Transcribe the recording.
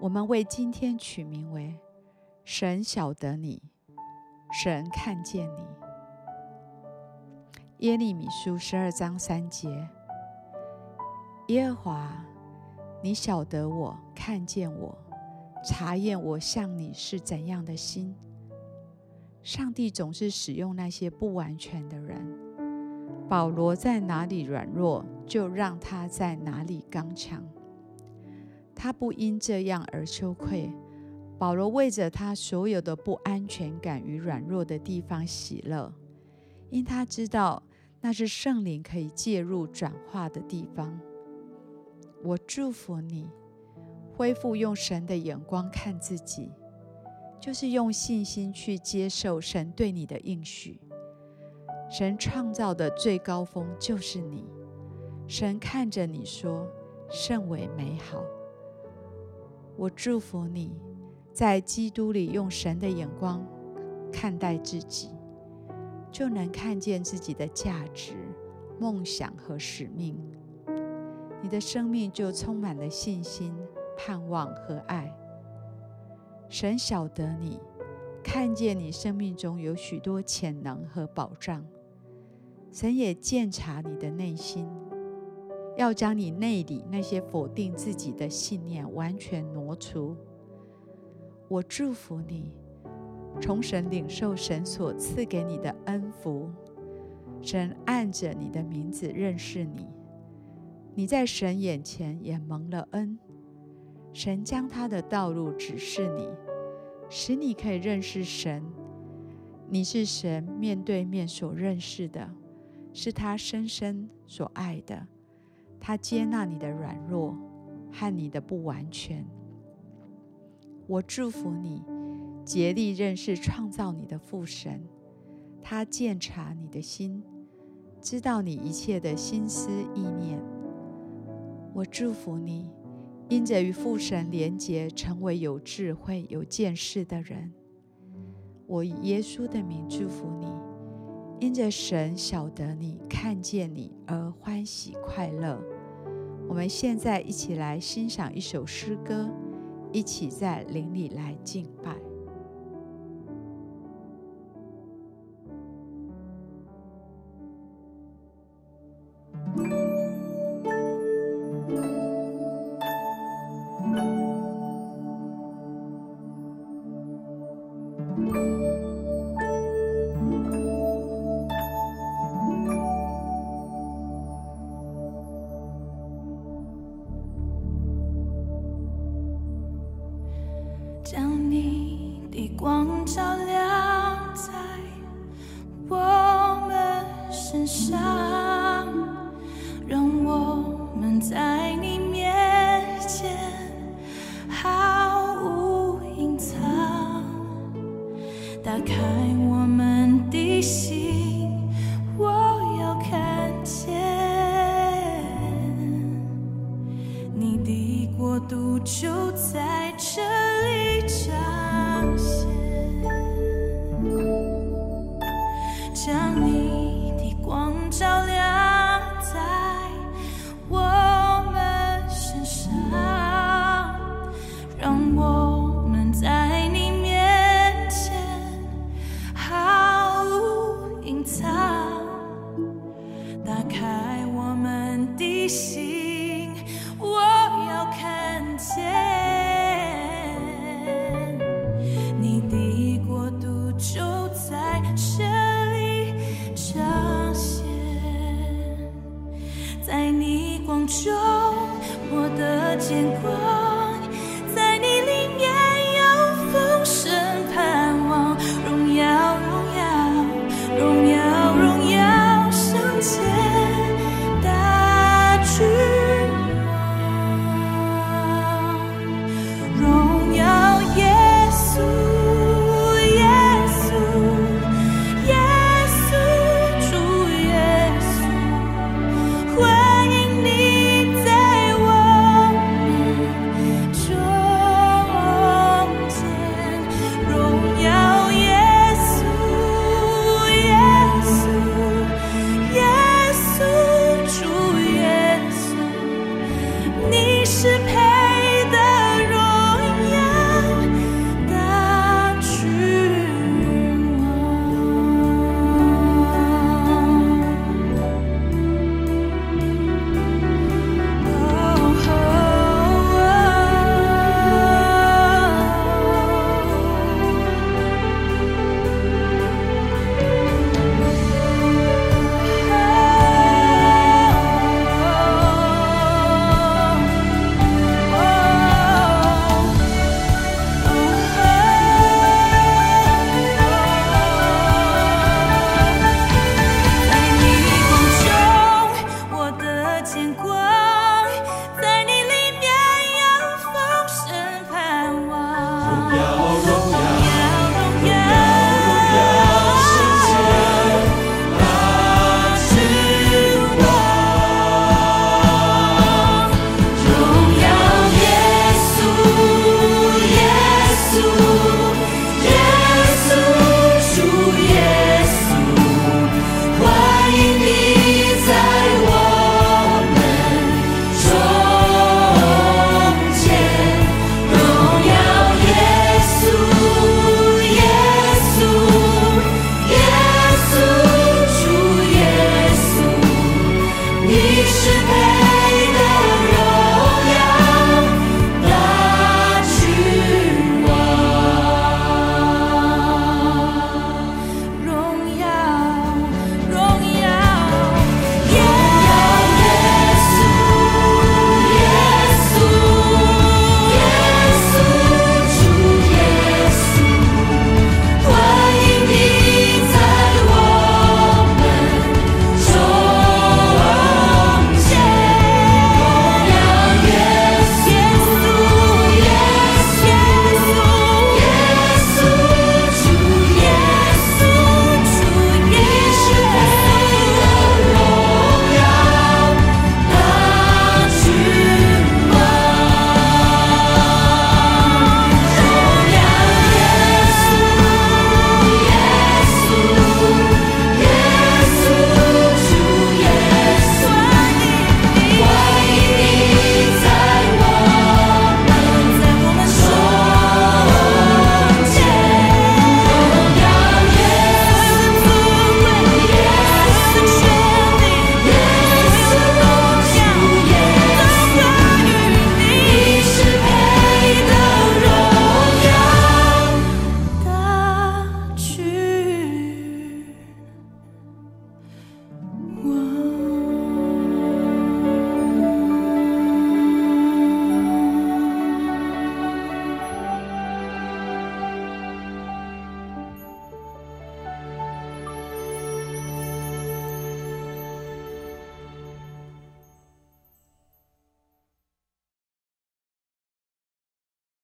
我们为今天取名为“神晓得你，神看见你”。耶利米书十二章三节：耶和华，你晓得我，看见我，查验我向你是怎样的心。上帝总是使用那些不完全的人。保罗在哪里软弱，就让他在哪里刚强。他不因这样而羞愧。保罗为着他所有的不安全感与软弱的地方喜乐，因他知道那是圣灵可以介入转化的地方。我祝福你，恢复用神的眼光看自己，就是用信心去接受神对你的应许。神创造的最高峰就是你，神看着你说，甚为美好。我祝福你，在基督里用神的眼光看待自己，就能看见自己的价值、梦想和使命。你的生命就充满了信心、盼望和爱。神晓得你，看见你生命中有许多潜能和宝藏。神也鉴察你的内心。要将你内里那些否定自己的信念完全挪除。我祝福你，从神领受神所赐给你的恩福。神按着你的名字认识你，你在神眼前也蒙了恩。神将他的道路指示你，使你可以认识神。你是神面对面所认识的，是他深深所爱的。他接纳你的软弱和你的不完全。我祝福你，竭力认识创造你的父神。他鉴察你的心，知道你一切的心思意念。我祝福你，因着与父神连结，成为有智慧、有见识的人。我以耶稣的名祝福你。因着神晓得你，看见你而欢喜快乐。我们现在一起来欣赏一首诗歌，一起在灵里来敬拜。光照亮在我们身上，让我们在你面前毫无隐藏。打开我们的心，将你的光照亮在我们身上让我们在你面前毫无隐藏。打开我们的心我要看见。说我的牵挂。to pay.